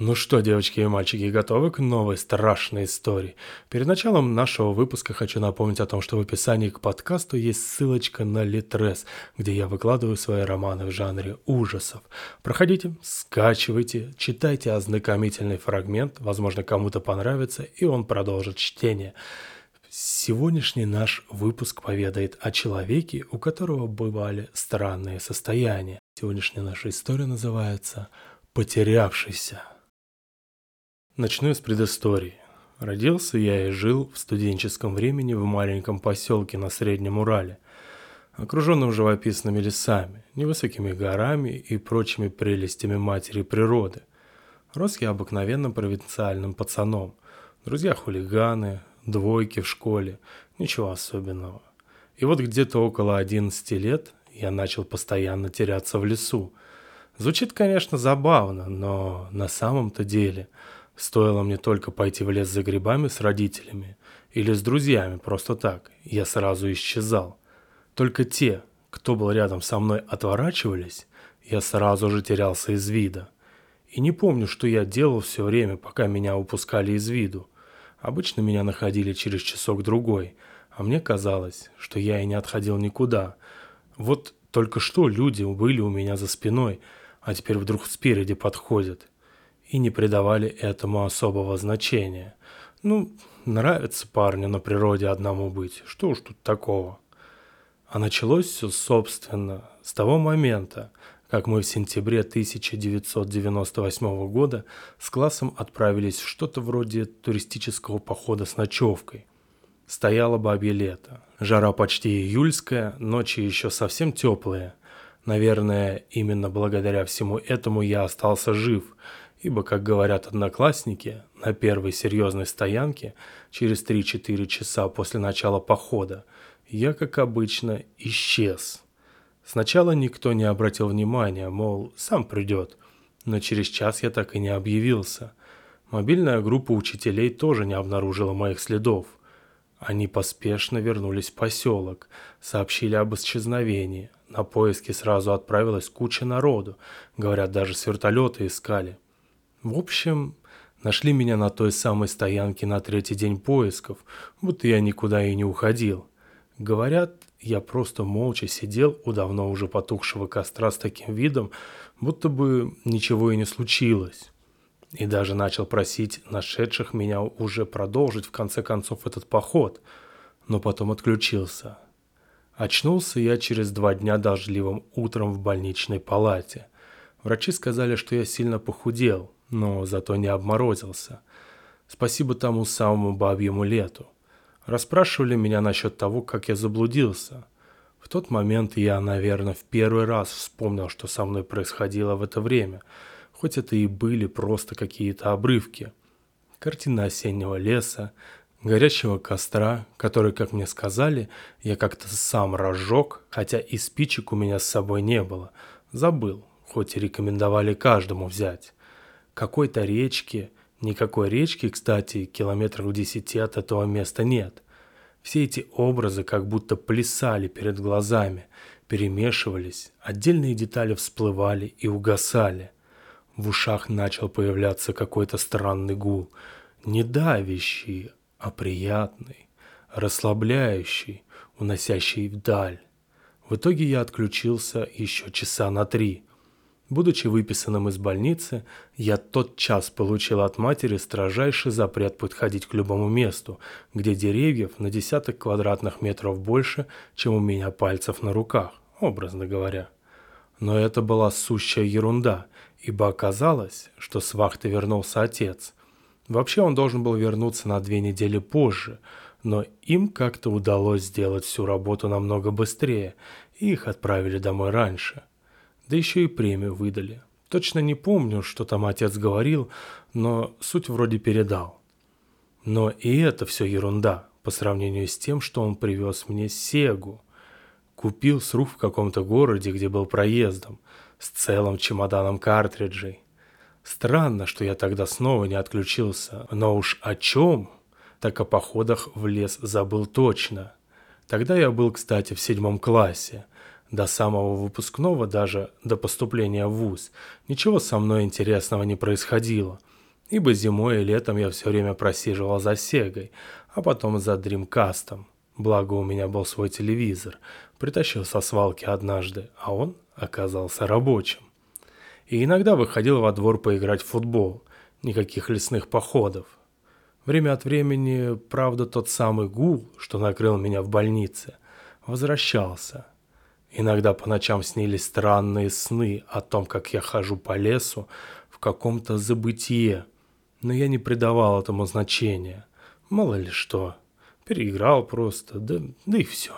Ну что, девочки и мальчики, готовы к новой страшной истории? Перед началом нашего выпуска хочу напомнить о том, что в описании к подкасту есть ссылочка на Литрес, где я выкладываю свои романы в жанре ужасов. Проходите, скачивайте, читайте ознакомительный фрагмент, возможно, кому-то понравится, и он продолжит чтение. Сегодняшний наш выпуск поведает о человеке, у которого бывали странные состояния. Сегодняшняя наша история называется «Потерявшийся». Начну с предыстории. Родился я и жил в студенческом времени в маленьком поселке на Среднем Урале, окруженном живописными лесами, невысокими горами и прочими прелестями матери природы. Рос я обыкновенным провинциальным пацаном. Друзья хулиганы, двойки в школе, ничего особенного. И вот где-то около 11 лет я начал постоянно теряться в лесу. Звучит, конечно, забавно, но на самом-то деле – Стоило мне только пойти в лес за грибами с родителями или с друзьями просто так, я сразу исчезал. Только те, кто был рядом со мной, отворачивались, я сразу же терялся из вида. И не помню, что я делал все время, пока меня упускали из виду. Обычно меня находили через часок-другой, а мне казалось, что я и не отходил никуда. Вот только что люди были у меня за спиной, а теперь вдруг спереди подходят и не придавали этому особого значения. Ну, нравится парню на природе одному быть, что уж тут такого. А началось все, собственно, с того момента, как мы в сентябре 1998 года с классом отправились в что-то вроде туристического похода с ночевкой. Стояло бабье лето. Жара почти июльская, ночи еще совсем теплые. Наверное, именно благодаря всему этому я остался жив – ибо, как говорят одноклассники, на первой серьезной стоянке через 3-4 часа после начала похода я, как обычно, исчез. Сначала никто не обратил внимания, мол, сам придет, но через час я так и не объявился. Мобильная группа учителей тоже не обнаружила моих следов. Они поспешно вернулись в поселок, сообщили об исчезновении. На поиски сразу отправилась куча народу, говорят, даже с вертолета искали. В общем, нашли меня на той самой стоянке на третий день поисков, будто я никуда и не уходил. Говорят, я просто молча сидел у давно уже потухшего костра с таким видом, будто бы ничего и не случилось. И даже начал просить нашедших меня уже продолжить в конце концов этот поход, но потом отключился. Очнулся я через два дня дождливым утром в больничной палате. Врачи сказали, что я сильно похудел – но зато не обморозился. Спасибо тому самому бабьему лету. Расспрашивали меня насчет того, как я заблудился. В тот момент я, наверное, в первый раз вспомнил, что со мной происходило в это время, хоть это и были просто какие-то обрывки. Картина осеннего леса, горящего костра, который, как мне сказали, я как-то сам разжег, хотя и спичек у меня с собой не было. Забыл, хоть и рекомендовали каждому взять какой-то речки. Никакой речки, кстати, километров в десяти от этого места нет. Все эти образы как будто плясали перед глазами, перемешивались, отдельные детали всплывали и угасали. В ушах начал появляться какой-то странный гул, не давящий, а приятный, расслабляющий, уносящий вдаль. В итоге я отключился еще часа на три – Будучи выписанным из больницы, я тот час получил от матери строжайший запрет подходить к любому месту, где деревьев на десяток квадратных метров больше, чем у меня пальцев на руках, образно говоря. Но это была сущая ерунда, ибо оказалось, что с вахты вернулся отец. Вообще он должен был вернуться на две недели позже, но им как-то удалось сделать всю работу намного быстрее, и их отправили домой раньше – да еще и премию выдали. Точно не помню, что там отец говорил, но суть вроде передал. Но и это все ерунда по сравнению с тем, что он привез мне Сегу. Купил с рук в каком-то городе, где был проездом, с целым чемоданом картриджей. Странно, что я тогда снова не отключился, но уж о чем, так о походах в лес забыл точно. Тогда я был, кстати, в седьмом классе, до самого выпускного, даже до поступления в ВУЗ, ничего со мной интересного не происходило. ибо зимой и летом я все время просиживал за Сегой, а потом за Дримкастом. Благо у меня был свой телевизор, притащил со свалки однажды, а он оказался рабочим. И иногда выходил во двор поиграть в футбол, никаких лесных походов. Время от времени, правда, тот самый гул, что накрыл меня в больнице, возвращался. Иногда по ночам снились странные сны о том, как я хожу по лесу в каком-то забытие, но я не придавал этому значения. Мало ли что, переиграл просто, да, да и все.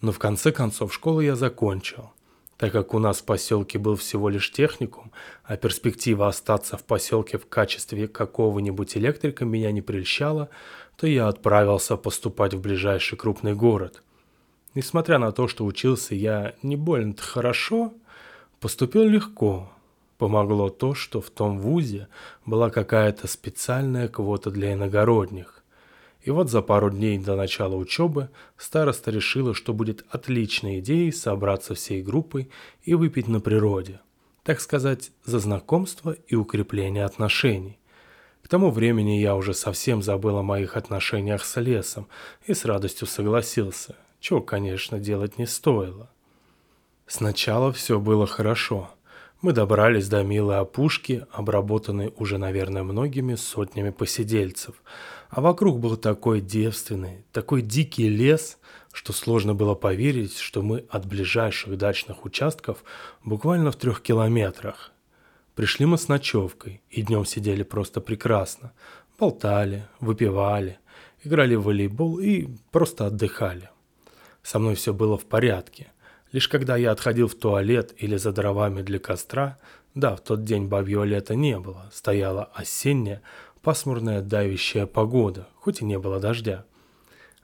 Но в конце концов школу я закончил. Так как у нас в поселке был всего лишь техникум, а перспектива остаться в поселке в качестве какого-нибудь электрика меня не прельщала, то я отправился поступать в ближайший крупный город. Несмотря на то, что учился я не больно-то хорошо, поступил легко. Помогло то, что в том вузе была какая-то специальная квота для иногородних. И вот за пару дней до начала учебы староста решила, что будет отличной идеей собраться всей группой и выпить на природе. Так сказать, за знакомство и укрепление отношений. К тому времени я уже совсем забыл о моих отношениях с лесом и с радостью согласился, чего, конечно, делать не стоило. Сначала все было хорошо – мы добрались до милой опушки, обработанной уже, наверное, многими сотнями посидельцев. А вокруг был такой девственный, такой дикий лес, что сложно было поверить, что мы от ближайших дачных участков буквально в трех километрах. Пришли мы с ночевкой, и днем сидели просто прекрасно. Болтали, выпивали, играли в волейбол и просто отдыхали. Со мной все было в порядке – Лишь когда я отходил в туалет или за дровами для костра, да, в тот день бабьего лета не было, стояла осенняя, пасмурная давящая погода, хоть и не было дождя.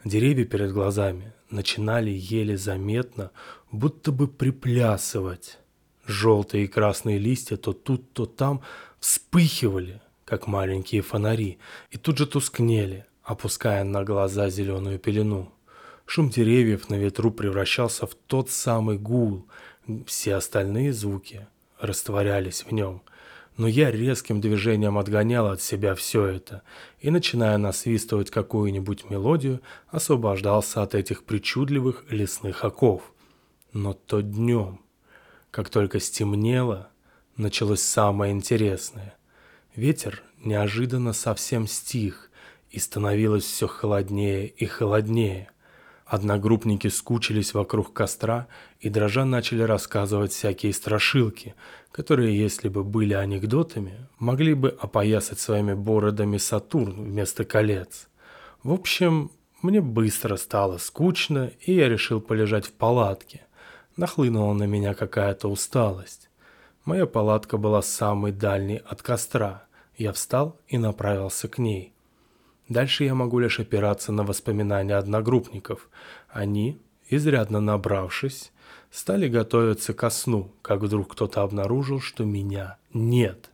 Деревья перед глазами начинали еле заметно, будто бы приплясывать. Желтые и красные листья то тут, то там вспыхивали, как маленькие фонари, и тут же тускнели, опуская на глаза зеленую пелену. Шум деревьев на ветру превращался в тот самый гул. Все остальные звуки растворялись в нем. Но я резким движением отгонял от себя все это и, начиная насвистывать какую-нибудь мелодию, освобождался от этих причудливых лесных оков. Но то днем, как только стемнело, началось самое интересное. Ветер неожиданно совсем стих, и становилось все холоднее и холоднее – Одногруппники скучились вокруг костра и дрожа начали рассказывать всякие страшилки, которые, если бы были анекдотами, могли бы опоясать своими бородами Сатурн вместо колец. В общем, мне быстро стало скучно, и я решил полежать в палатке. Нахлынула на меня какая-то усталость. Моя палатка была самой дальней от костра. Я встал и направился к ней. Дальше я могу лишь опираться на воспоминания одногруппников. Они, изрядно набравшись, стали готовиться ко сну, как вдруг кто-то обнаружил, что меня нет.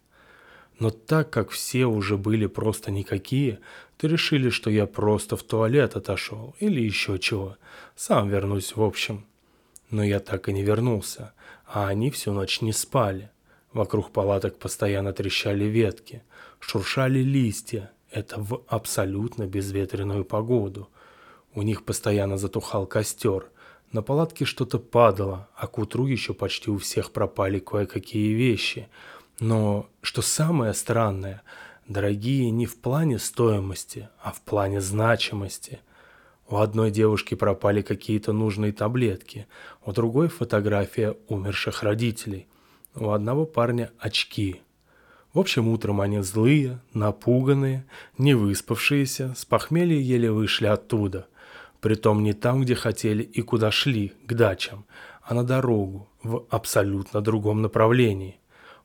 Но так как все уже были просто никакие, то решили, что я просто в туалет отошел или еще чего. Сам вернусь в общем. Но я так и не вернулся, а они всю ночь не спали. Вокруг палаток постоянно трещали ветки, шуршали листья, это в абсолютно безветренную погоду. У них постоянно затухал костер. На палатке что-то падало, а к утру еще почти у всех пропали кое-какие вещи. Но, что самое странное, дорогие не в плане стоимости, а в плане значимости. У одной девушки пропали какие-то нужные таблетки, у другой фотография умерших родителей, у одного парня очки – в общем, утром они злые, напуганные, не выспавшиеся, с похмелья еле вышли оттуда. Притом не там, где хотели и куда шли, к дачам, а на дорогу, в абсолютно другом направлении,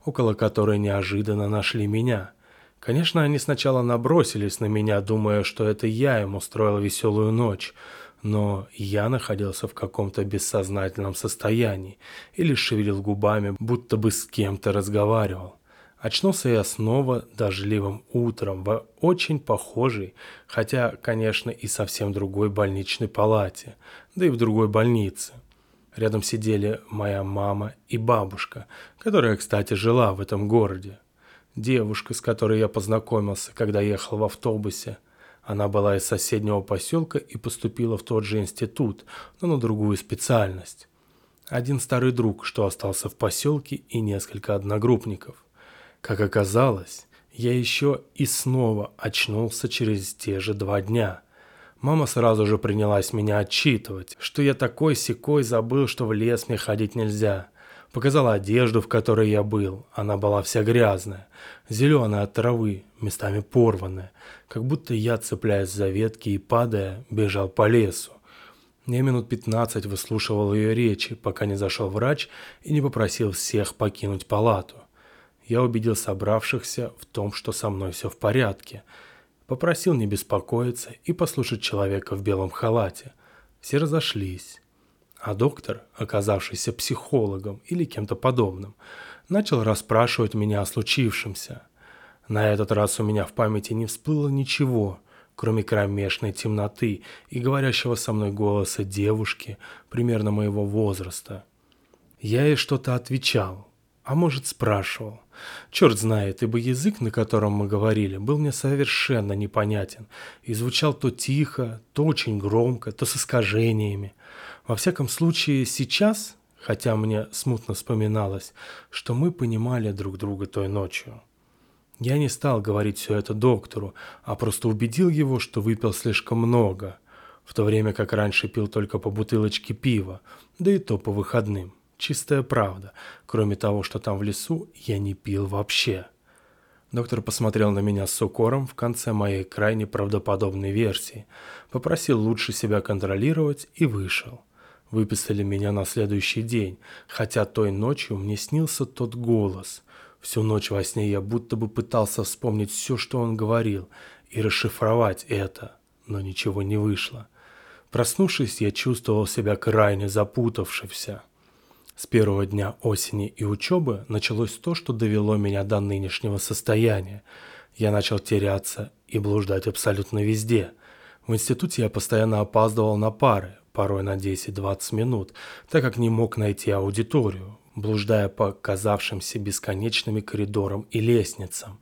около которой неожиданно нашли меня. Конечно, они сначала набросились на меня, думая, что это я им устроил веселую ночь, но я находился в каком-то бессознательном состоянии и лишь шевелил губами, будто бы с кем-то разговаривал. Очнулся я снова дождливым утром в очень похожей, хотя, конечно, и совсем другой больничной палате, да и в другой больнице. Рядом сидели моя мама и бабушка, которая, кстати, жила в этом городе. Девушка, с которой я познакомился, когда ехал в автобусе. Она была из соседнего поселка и поступила в тот же институт, но на другую специальность. Один старый друг, что остался в поселке, и несколько одногруппников. Как оказалось, я еще и снова очнулся через те же два дня. Мама сразу же принялась меня отчитывать, что я такой секой забыл, что в лес мне ходить нельзя. Показала одежду, в которой я был. Она была вся грязная, зеленая от травы, местами порванная, как будто я, цепляясь за ветки и падая, бежал по лесу. Я минут пятнадцать выслушивал ее речи, пока не зашел врач и не попросил всех покинуть палату. Я убедил собравшихся в том, что со мной все в порядке. Попросил не беспокоиться и послушать человека в белом халате. Все разошлись. А доктор, оказавшийся психологом или кем-то подобным, начал расспрашивать меня о случившемся. На этот раз у меня в памяти не всплыло ничего, кроме кромешной темноты и говорящего со мной голоса девушки примерно моего возраста. Я ей что-то отвечал, а может спрашивал. Черт знает, ибо язык, на котором мы говорили, был мне совершенно непонятен и звучал то тихо, то очень громко, то с искажениями. Во всяком случае, сейчас, хотя мне смутно вспоминалось, что мы понимали друг друга той ночью. Я не стал говорить все это доктору, а просто убедил его, что выпил слишком много, в то время как раньше пил только по бутылочке пива, да и то по выходным. Чистая правда. Кроме того, что там в лесу, я не пил вообще. Доктор посмотрел на меня с укором в конце моей крайне правдоподобной версии, попросил лучше себя контролировать и вышел. Выписали меня на следующий день, хотя той ночью мне снился тот голос. Всю ночь во сне я будто бы пытался вспомнить все, что он говорил, и расшифровать это, но ничего не вышло. Проснувшись, я чувствовал себя крайне запутавшимся. С первого дня осени и учебы началось то, что довело меня до нынешнего состояния. Я начал теряться и блуждать абсолютно везде. В институте я постоянно опаздывал на пары, порой на 10-20 минут, так как не мог найти аудиторию, блуждая по казавшимся бесконечными коридорам и лестницам.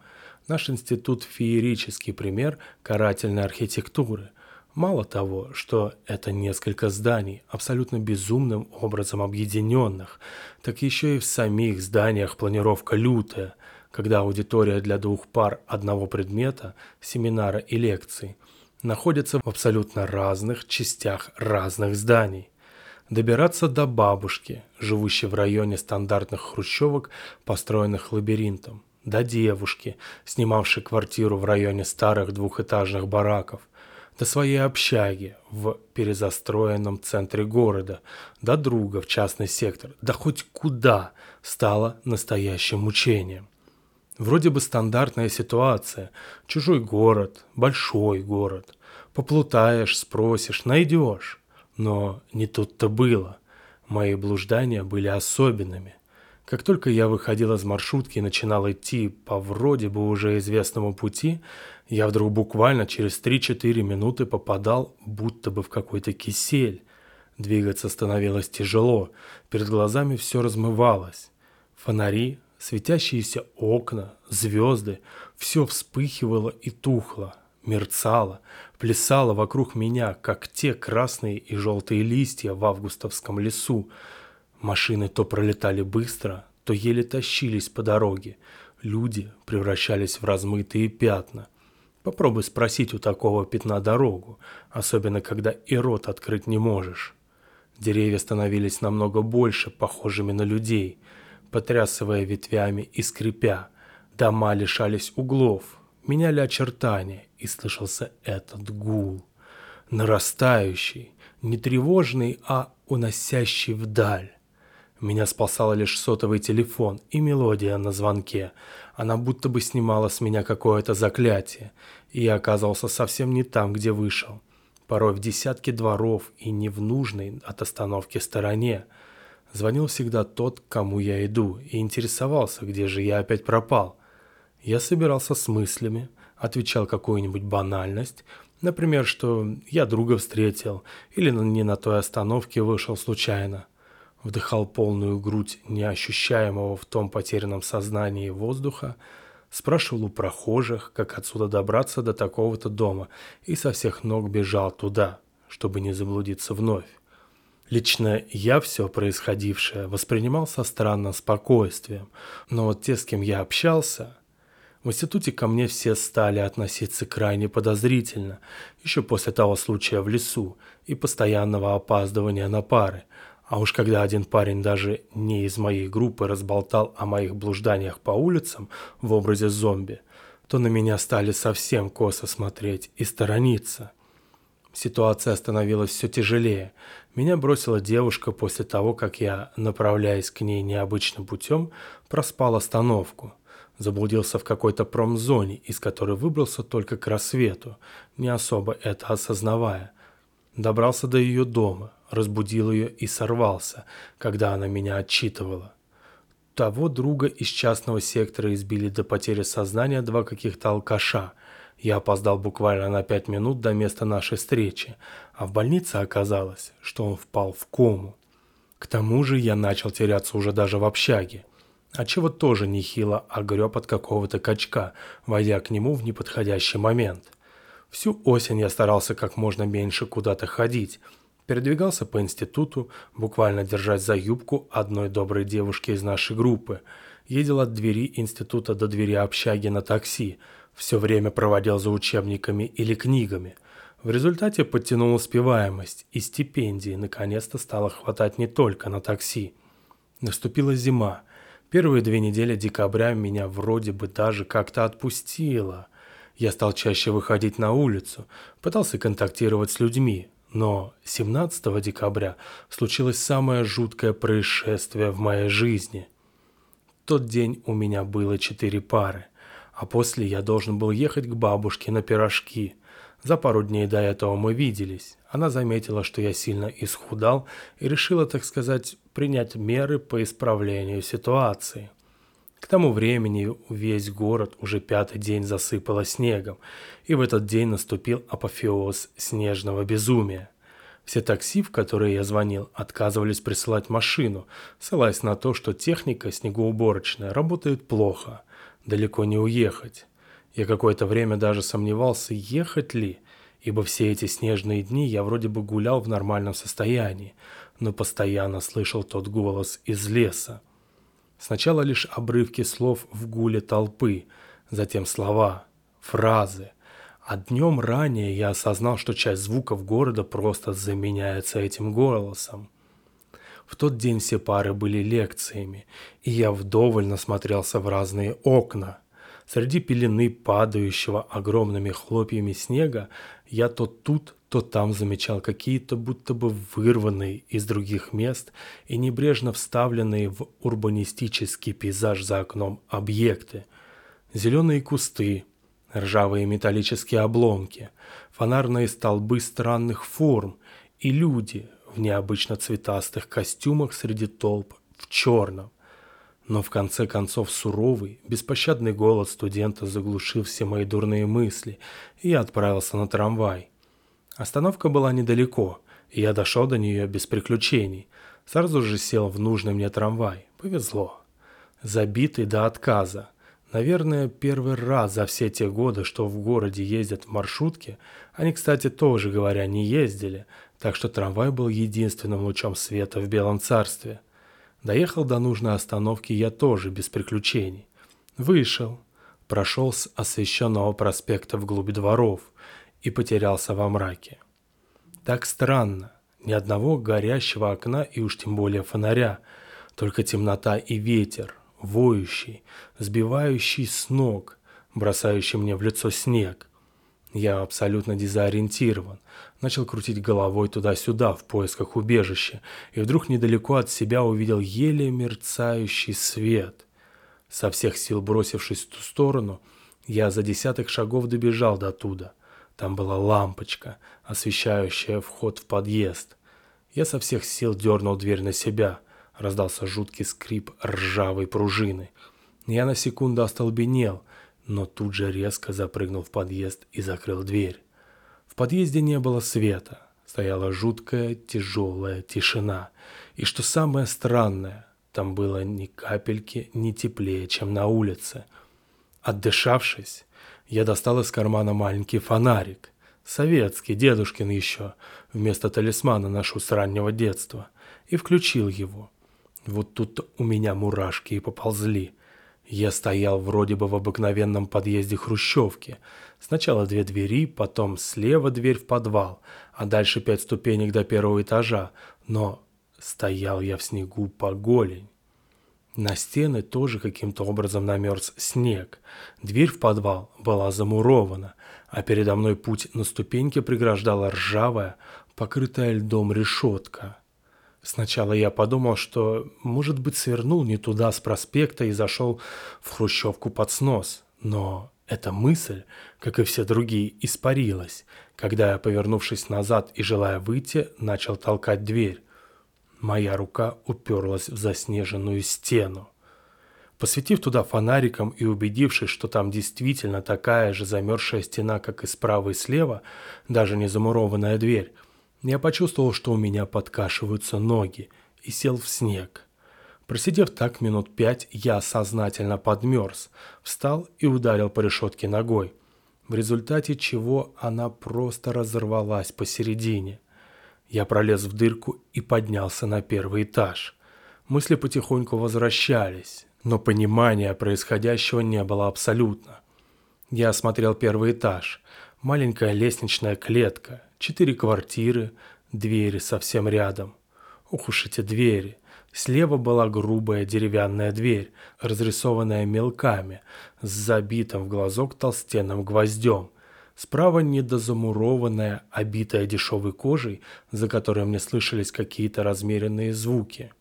Наш институт – феерический пример карательной архитектуры. Мало того, что это несколько зданий, абсолютно безумным образом объединенных, так еще и в самих зданиях планировка лютая, когда аудитория для двух пар одного предмета, семинара и лекций, находится в абсолютно разных частях разных зданий. Добираться до бабушки, живущей в районе стандартных хрущевок, построенных лабиринтом, до девушки, снимавшей квартиру в районе старых двухэтажных бараков – до своей общаги в перезастроенном центре города, до друга в частный сектор, да хоть куда стало настоящим мучением. Вроде бы стандартная ситуация. Чужой город, большой город. Поплутаешь, спросишь, найдешь. Но не тут-то было. Мои блуждания были особенными. Как только я выходил из маршрутки и начинал идти по вроде бы уже известному пути, я вдруг буквально через 3-4 минуты попадал будто бы в какой-то кисель. Двигаться становилось тяжело, перед глазами все размывалось. Фонари, светящиеся окна, звезды – все вспыхивало и тухло, мерцало, плясало вокруг меня, как те красные и желтые листья в августовском лесу. Машины то пролетали быстро, то еле тащились по дороге. Люди превращались в размытые пятна. Попробуй спросить у такого пятна дорогу, особенно когда и рот открыть не можешь. Деревья становились намного больше, похожими на людей, потрясывая ветвями и скрипя. Дома лишались углов, меняли очертания, и слышался этот гул. Нарастающий, не тревожный, а уносящий вдаль. Меня спасал лишь сотовый телефон и мелодия на звонке. Она будто бы снимала с меня какое-то заклятие, и я оказался совсем не там, где вышел. Порой в десятке дворов и не в нужной от остановки стороне. Звонил всегда тот, к кому я иду, и интересовался, где же я опять пропал. Я собирался с мыслями, отвечал какую-нибудь банальность, например, что я друга встретил или не на той остановке вышел случайно вдыхал полную грудь неощущаемого в том потерянном сознании воздуха, Спрашивал у прохожих, как отсюда добраться до такого-то дома, и со всех ног бежал туда, чтобы не заблудиться вновь. Лично я все происходившее воспринимал со странным спокойствием, но вот те, с кем я общался, в институте ко мне все стали относиться крайне подозрительно, еще после того случая в лесу и постоянного опаздывания на пары. А уж когда один парень даже не из моей группы разболтал о моих блужданиях по улицам в образе зомби, то на меня стали совсем косо смотреть и сторониться. Ситуация становилась все тяжелее. Меня бросила девушка после того, как я, направляясь к ней необычным путем, проспал остановку. Заблудился в какой-то промзоне, из которой выбрался только к рассвету, не особо это осознавая. Добрался до ее дома, разбудил ее и сорвался, когда она меня отчитывала. Того друга из частного сектора избили до потери сознания два каких-то алкаша – я опоздал буквально на пять минут до места нашей встречи, а в больнице оказалось, что он впал в кому. К тому же я начал теряться уже даже в общаге, а чего тоже нехило огреб от какого-то качка, войдя к нему в неподходящий момент. Всю осень я старался как можно меньше куда-то ходить, передвигался по институту, буквально держась за юбку одной доброй девушки из нашей группы, ездил от двери института до двери общаги на такси, все время проводил за учебниками или книгами. В результате подтянул успеваемость, и стипендии наконец-то стало хватать не только на такси. Наступила зима. Первые две недели декабря меня вроде бы даже как-то отпустило. Я стал чаще выходить на улицу, пытался контактировать с людьми, но 17 декабря случилось самое жуткое происшествие в моей жизни. В тот день у меня было четыре пары а после я должен был ехать к бабушке на пирожки. За пару дней до этого мы виделись. Она заметила, что я сильно исхудал и решила, так сказать, принять меры по исправлению ситуации. К тому времени весь город уже пятый день засыпало снегом, и в этот день наступил апофеоз снежного безумия. Все такси, в которые я звонил, отказывались присылать машину, ссылаясь на то, что техника снегоуборочная работает плохо – далеко не уехать. Я какое-то время даже сомневался, ехать ли, ибо все эти снежные дни я вроде бы гулял в нормальном состоянии, но постоянно слышал тот голос из леса. Сначала лишь обрывки слов в гуле толпы, затем слова, фразы. А днем ранее я осознал, что часть звуков города просто заменяется этим голосом. В тот день все пары были лекциями, и я вдоволь насмотрелся в разные окна. Среди пелены падающего огромными хлопьями снега я то тут, то там замечал какие-то будто бы вырванные из других мест и небрежно вставленные в урбанистический пейзаж за окном объекты. Зеленые кусты, ржавые металлические обломки, фонарные столбы странных форм и люди, в необычно цветастых костюмах среди толп в черном. Но в конце концов суровый, беспощадный голод студента заглушил все мои дурные мысли, и я отправился на трамвай. Остановка была недалеко, и я дошел до нее без приключений. Сразу же сел в нужный мне трамвай. Повезло. Забитый до отказа. Наверное, первый раз за все те годы, что в городе ездят в маршрутке, они, кстати, тоже говоря, не ездили, так что трамвай был единственным лучом света в Белом царстве. Доехал до нужной остановки я тоже без приключений. Вышел, прошел с освещенного проспекта вглубь дворов и потерялся во мраке. Так странно, ни одного горящего окна и уж тем более фонаря, только темнота и ветер, воющий, сбивающий с ног, бросающий мне в лицо снег – я абсолютно дезориентирован. Начал крутить головой туда-сюда в поисках убежища, и вдруг недалеко от себя увидел еле мерцающий свет. Со всех сил бросившись в ту сторону, я за десяток шагов добежал до туда. Там была лампочка, освещающая вход в подъезд. Я со всех сил дернул дверь на себя. Раздался жуткий скрип ржавой пружины. Я на секунду остолбенел – но тут же резко запрыгнул в подъезд и закрыл дверь. В подъезде не было света, стояла жуткая тяжелая тишина. И что самое странное, там было ни капельки не теплее, чем на улице. Отдышавшись, я достал из кармана маленький фонарик. Советский, дедушкин еще, вместо талисмана ношу с раннего детства. И включил его. Вот тут у меня мурашки и поползли. Я стоял вроде бы в обыкновенном подъезде хрущевки. Сначала две двери, потом слева дверь в подвал, а дальше пять ступенек до первого этажа. Но стоял я в снегу по голень. На стены тоже каким-то образом намерз снег. Дверь в подвал была замурована, а передо мной путь на ступеньке преграждала ржавая, покрытая льдом решетка. Сначала я подумал, что, может быть, свернул не туда с проспекта и зашел в хрущевку под снос. Но эта мысль, как и все другие, испарилась, когда я, повернувшись назад и желая выйти, начал толкать дверь. Моя рука уперлась в заснеженную стену. Посветив туда фонариком и убедившись, что там действительно такая же замерзшая стена, как и справа и слева, даже не замурованная дверь, я почувствовал, что у меня подкашиваются ноги, и сел в снег. Просидев так минут пять, я сознательно подмерз, встал и ударил по решетке ногой, в результате чего она просто разорвалась посередине. Я пролез в дырку и поднялся на первый этаж. Мысли потихоньку возвращались, но понимания происходящего не было абсолютно. Я осмотрел первый этаж. Маленькая лестничная клетка, четыре квартиры, двери совсем рядом. Ух уж эти двери. Слева была грубая деревянная дверь, разрисованная мелками, с забитым в глазок толстенным гвоздем. Справа недозамурованная, обитая дешевой кожей, за которой мне слышались какие-то размеренные звуки.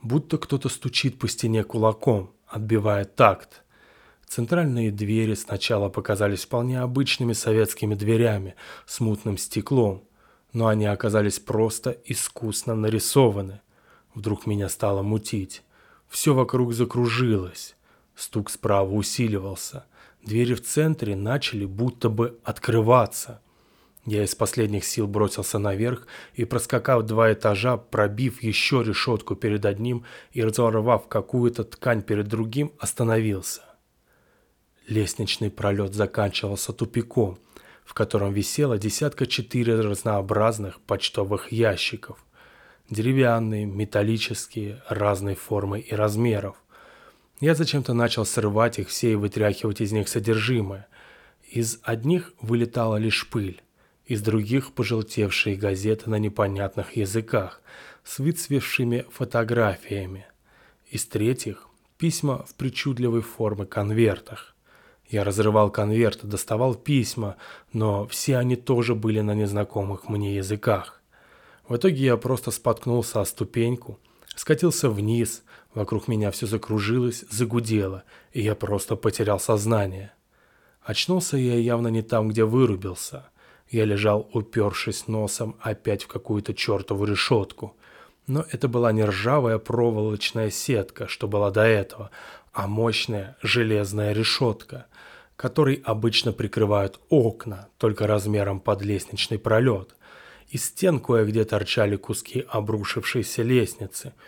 Будто кто-то стучит по стене кулаком, отбивая такт. Центральные двери сначала показались вполне обычными советскими дверями с мутным стеклом, но они оказались просто искусно нарисованы. Вдруг меня стало мутить. Все вокруг закружилось. Стук справа усиливался. Двери в центре начали будто бы открываться. Я из последних сил бросился наверх и, проскакав два этажа, пробив еще решетку перед одним и разорвав какую-то ткань перед другим, остановился. Лестничный пролет заканчивался тупиком, в котором висело десятка четыре разнообразных почтовых ящиков. Деревянные, металлические, разной формы и размеров. Я зачем-то начал срывать их все и вытряхивать из них содержимое. Из одних вылетала лишь пыль, из других пожелтевшие газеты на непонятных языках с выцвевшими фотографиями. Из третьих письма в причудливой форме конвертах. Я разрывал конверты, доставал письма, но все они тоже были на незнакомых мне языках. В итоге я просто споткнулся о ступеньку, скатился вниз, Вокруг меня все закружилось, загудело, и я просто потерял сознание. Очнулся я явно не там, где вырубился. Я лежал, упершись носом опять в какую-то чертову решетку. Но это была не ржавая проволочная сетка, что была до этого, а мощная железная решетка, которой обычно прикрывают окна, только размером под лестничный пролет. Из стен кое-где торчали куски обрушившейся лестницы –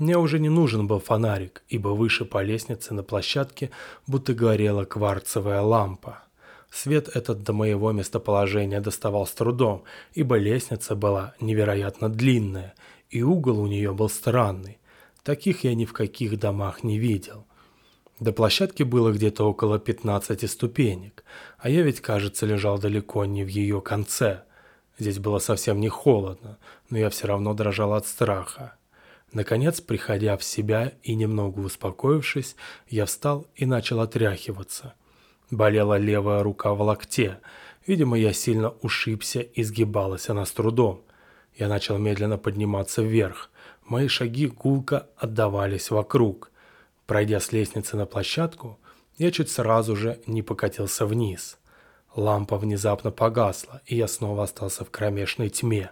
мне уже не нужен был фонарик, ибо выше по лестнице на площадке будто горела кварцевая лампа. Свет этот до моего местоположения доставал с трудом, ибо лестница была невероятно длинная, и угол у нее был странный. Таких я ни в каких домах не видел. До площадки было где-то около 15 ступенек, а я ведь, кажется, лежал далеко не в ее конце. Здесь было совсем не холодно, но я все равно дрожал от страха. Наконец, приходя в себя и немного успокоившись, я встал и начал отряхиваться. Болела левая рука в локте. Видимо, я сильно ушибся и сгибалась она с трудом. Я начал медленно подниматься вверх. Мои шаги гулко отдавались вокруг. Пройдя с лестницы на площадку, я чуть сразу же не покатился вниз. Лампа внезапно погасла, и я снова остался в кромешной тьме.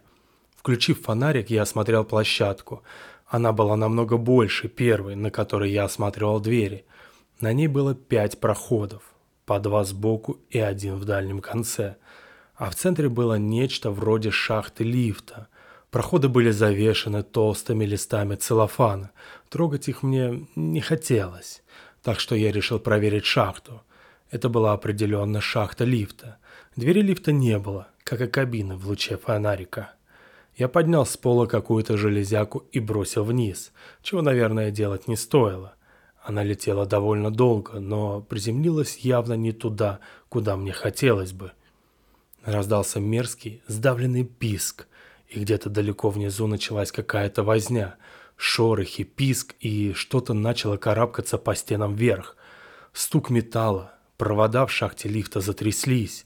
Включив фонарик, я осмотрел площадку. Она была намного больше первой, на которой я осматривал двери. На ней было пять проходов, по два сбоку и один в дальнем конце. А в центре было нечто вроде шахты лифта. Проходы были завешены толстыми листами целлофана. Трогать их мне не хотелось. так что я решил проверить шахту. Это была определенно шахта лифта. Двери лифта не было, как и кабины в луче фонарика. Я поднял с пола какую-то железяку и бросил вниз, чего, наверное, делать не стоило. Она летела довольно долго, но приземлилась явно не туда, куда мне хотелось бы. Раздался мерзкий, сдавленный писк, и где-то далеко внизу началась какая-то возня. Шорохи, писк, и что-то начало карабкаться по стенам вверх. Стук металла, провода в шахте лифта затряслись.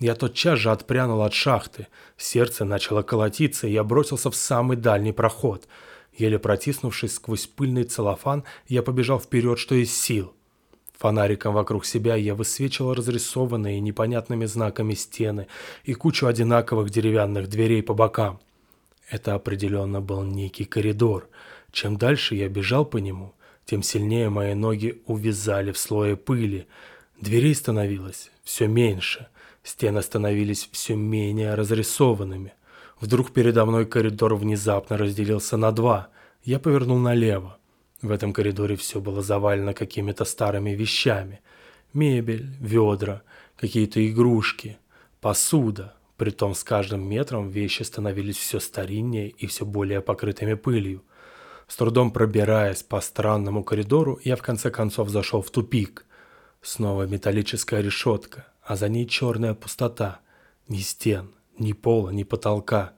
Я тотчас же отпрянул от шахты. Сердце начало колотиться, и я бросился в самый дальний проход. Еле протиснувшись сквозь пыльный целлофан, я побежал вперед, что из сил. Фонариком вокруг себя я высвечивал разрисованные непонятными знаками стены и кучу одинаковых деревянных дверей по бокам. Это определенно был некий коридор. Чем дальше я бежал по нему, тем сильнее мои ноги увязали в слое пыли. Дверей становилось все меньше, стены становились все менее разрисованными. Вдруг передо мной коридор внезапно разделился на два. Я повернул налево. В этом коридоре все было завалено какими-то старыми вещами. Мебель, ведра, какие-то игрушки, посуда. Притом с каждым метром вещи становились все стариннее и все более покрытыми пылью. С трудом пробираясь по странному коридору, я в конце концов зашел в тупик. Снова металлическая решетка, а за ней черная пустота. Ни стен, ни пола, ни потолка.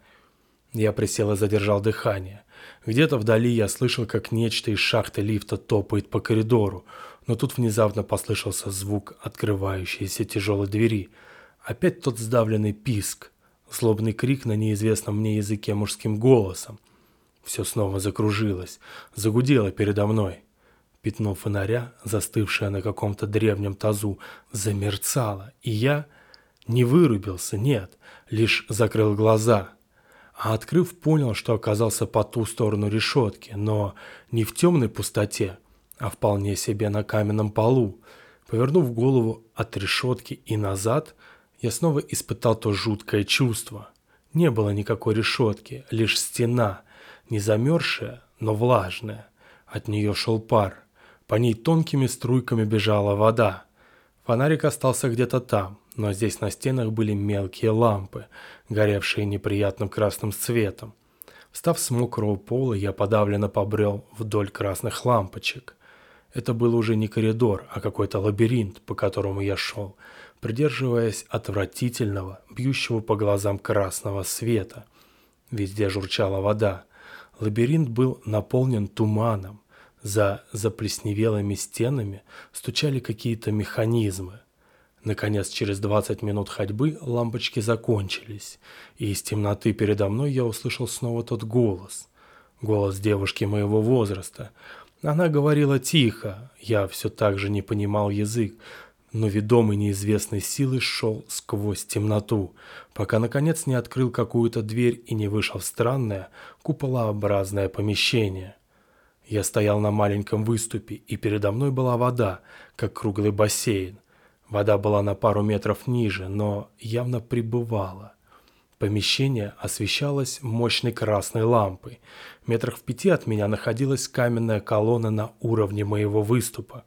Я присел и задержал дыхание. Где-то вдали я слышал, как нечто из шахты лифта топает по коридору, но тут внезапно послышался звук открывающейся тяжелой двери. Опять тот сдавленный писк, злобный крик на неизвестном мне языке мужским голосом. Все снова закружилось, загудело передо мной. Пятно фонаря, застывшее на каком-то древнем тазу, замерцало, и я не вырубился, нет, лишь закрыл глаза — а открыв, понял, что оказался по ту сторону решетки, но не в темной пустоте, а вполне себе на каменном полу. Повернув голову от решетки и назад, я снова испытал то жуткое чувство. Не было никакой решетки, лишь стена, не замерзшая, но влажная. От нее шел пар. По ней тонкими струйками бежала вода. Фонарик остался где-то там, но здесь на стенах были мелкие лампы, горевшие неприятным красным цветом. Встав с мокрого пола, я подавленно побрел вдоль красных лампочек. Это был уже не коридор, а какой-то лабиринт, по которому я шел, придерживаясь отвратительного, бьющего по глазам красного света. Везде журчала вода. Лабиринт был наполнен туманом. За заплесневелыми стенами стучали какие-то механизмы. Наконец, через 20 минут ходьбы лампочки закончились, и из темноты передо мной я услышал снова тот голос. Голос девушки моего возраста. Она говорила тихо, я все так же не понимал язык, но ведомый неизвестной силой шел сквозь темноту, пока наконец не открыл какую-то дверь и не вышел в странное, куполообразное помещение. Я стоял на маленьком выступе, и передо мной была вода, как круглый бассейн. Вода была на пару метров ниже, но явно прибывала. Помещение освещалось мощной красной лампой. Метрах в пяти от меня находилась каменная колонна на уровне моего выступа.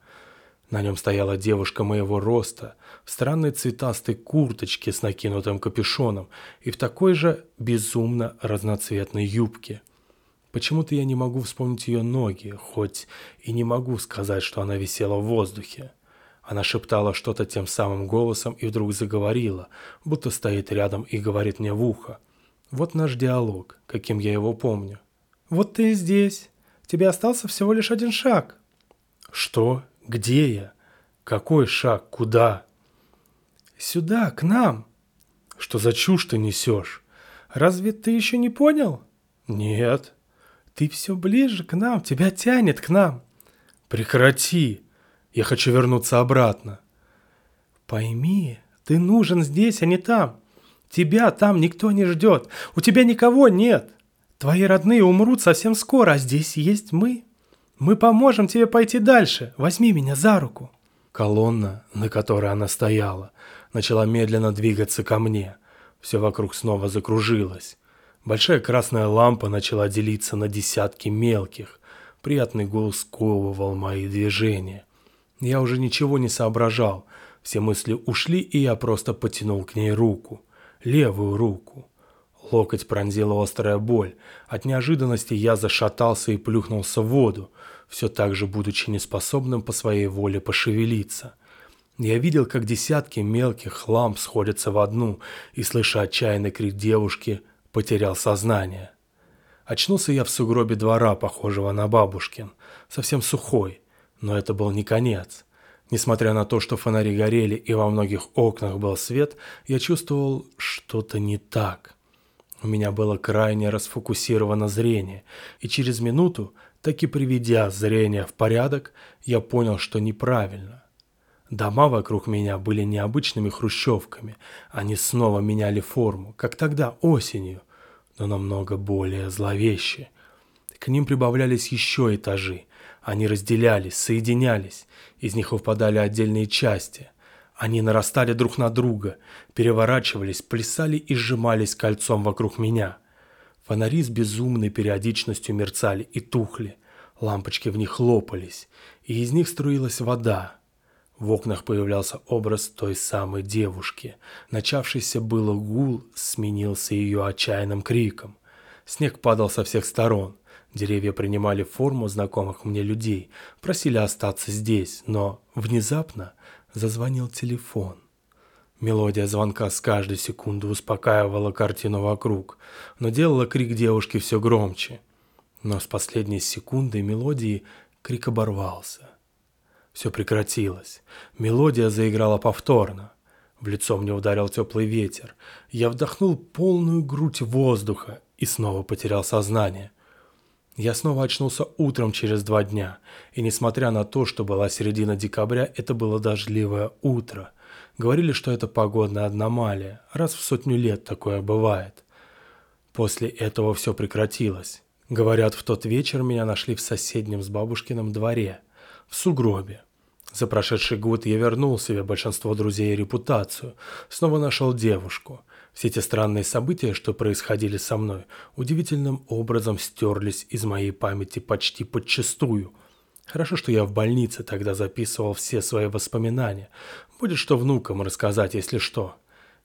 На нем стояла девушка моего роста, в странной цветастой курточке с накинутым капюшоном и в такой же безумно разноцветной юбке. Почему-то я не могу вспомнить ее ноги, хоть и не могу сказать, что она висела в воздухе. Она шептала что-то тем самым голосом и вдруг заговорила, будто стоит рядом и говорит мне в ухо. Вот наш диалог, каким я его помню. «Вот ты и здесь. Тебе остался всего лишь один шаг». «Что? Где я? Какой шаг? Куда?» «Сюда, к нам». «Что за чушь ты несешь?» «Разве ты еще не понял?» «Нет». «Ты все ближе к нам, тебя тянет к нам». «Прекрати!» Я хочу вернуться обратно. Пойми, ты нужен здесь, а не там. Тебя там никто не ждет. У тебя никого нет. Твои родные умрут совсем скоро, а здесь есть мы. Мы поможем тебе пойти дальше. Возьми меня за руку. Колонна, на которой она стояла, начала медленно двигаться ко мне. Все вокруг снова закружилось. Большая красная лампа начала делиться на десятки мелких. Приятный гул сковывал мои движения. Я уже ничего не соображал. Все мысли ушли, и я просто потянул к ней руку. Левую руку. Локоть пронзила острая боль. От неожиданности я зашатался и плюхнулся в воду, все так же будучи неспособным по своей воле пошевелиться. Я видел, как десятки мелких ламп сходятся в одну, и, слыша отчаянный крик девушки, потерял сознание. Очнулся я в сугробе двора, похожего на бабушкин, совсем сухой, но это был не конец. Несмотря на то, что фонари горели и во многих окнах был свет, я чувствовал что-то не так. У меня было крайне расфокусировано зрение, и через минуту, так и приведя зрение в порядок, я понял, что неправильно. Дома вокруг меня были необычными хрущевками, они снова меняли форму, как тогда осенью, но намного более зловеще. К ним прибавлялись еще этажи. Они разделялись, соединялись, из них выпадали отдельные части. Они нарастали друг на друга, переворачивались, плясали и сжимались кольцом вокруг меня. Фонари с безумной периодичностью мерцали и тухли, лампочки в них лопались, и из них струилась вода. В окнах появлялся образ той самой девушки. Начавшийся было гул сменился ее отчаянным криком. Снег падал со всех сторон. Деревья принимали форму знакомых мне людей, просили остаться здесь, но внезапно зазвонил телефон. Мелодия звонка с каждой секунды успокаивала картину вокруг, но делала крик девушки все громче. Но с последней секунды мелодии крик оборвался. Все прекратилось. Мелодия заиграла повторно. В лицо мне ударил теплый ветер. Я вдохнул полную грудь воздуха и снова потерял сознание. Я снова очнулся утром через два дня, и несмотря на то, что была середина декабря, это было дождливое утро. Говорили, что это погодная аномалия, раз в сотню лет такое бывает. После этого все прекратилось. Говорят, в тот вечер меня нашли в соседнем с бабушкиным дворе, в сугробе. За прошедший год я вернул себе большинство друзей и репутацию, снова нашел девушку. Все те странные события, что происходили со мной, удивительным образом стерлись из моей памяти почти подчистую. Хорошо, что я в больнице тогда записывал все свои воспоминания. Будет что внукам рассказать, если что.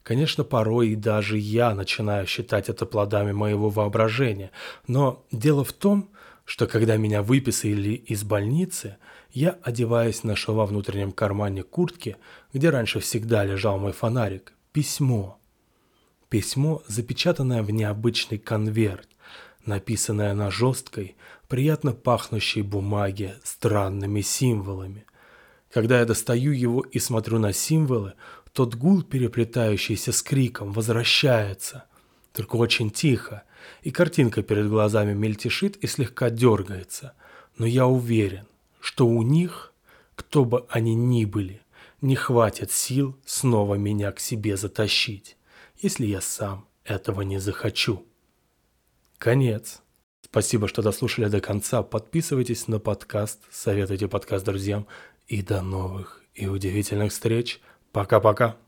Конечно, порой и даже я начинаю считать это плодами моего воображения, но дело в том, что когда меня выписали из больницы, я, одеваясь, нашел во внутреннем кармане куртки, где раньше всегда лежал мой фонарик, письмо. Письмо, запечатанное в необычный конверт, написанное на жесткой, приятно пахнущей бумаге странными символами. Когда я достаю его и смотрю на символы, тот гул, переплетающийся с криком, возвращается, только очень тихо, и картинка перед глазами мельтешит и слегка дергается. Но я уверен, что у них, кто бы они ни были, не хватит сил снова меня к себе затащить, если я сам этого не захочу. Конец. Спасибо, что дослушали до конца. Подписывайтесь на подкаст, советуйте подкаст друзьям. И до новых и удивительных встреч. Пока-пока.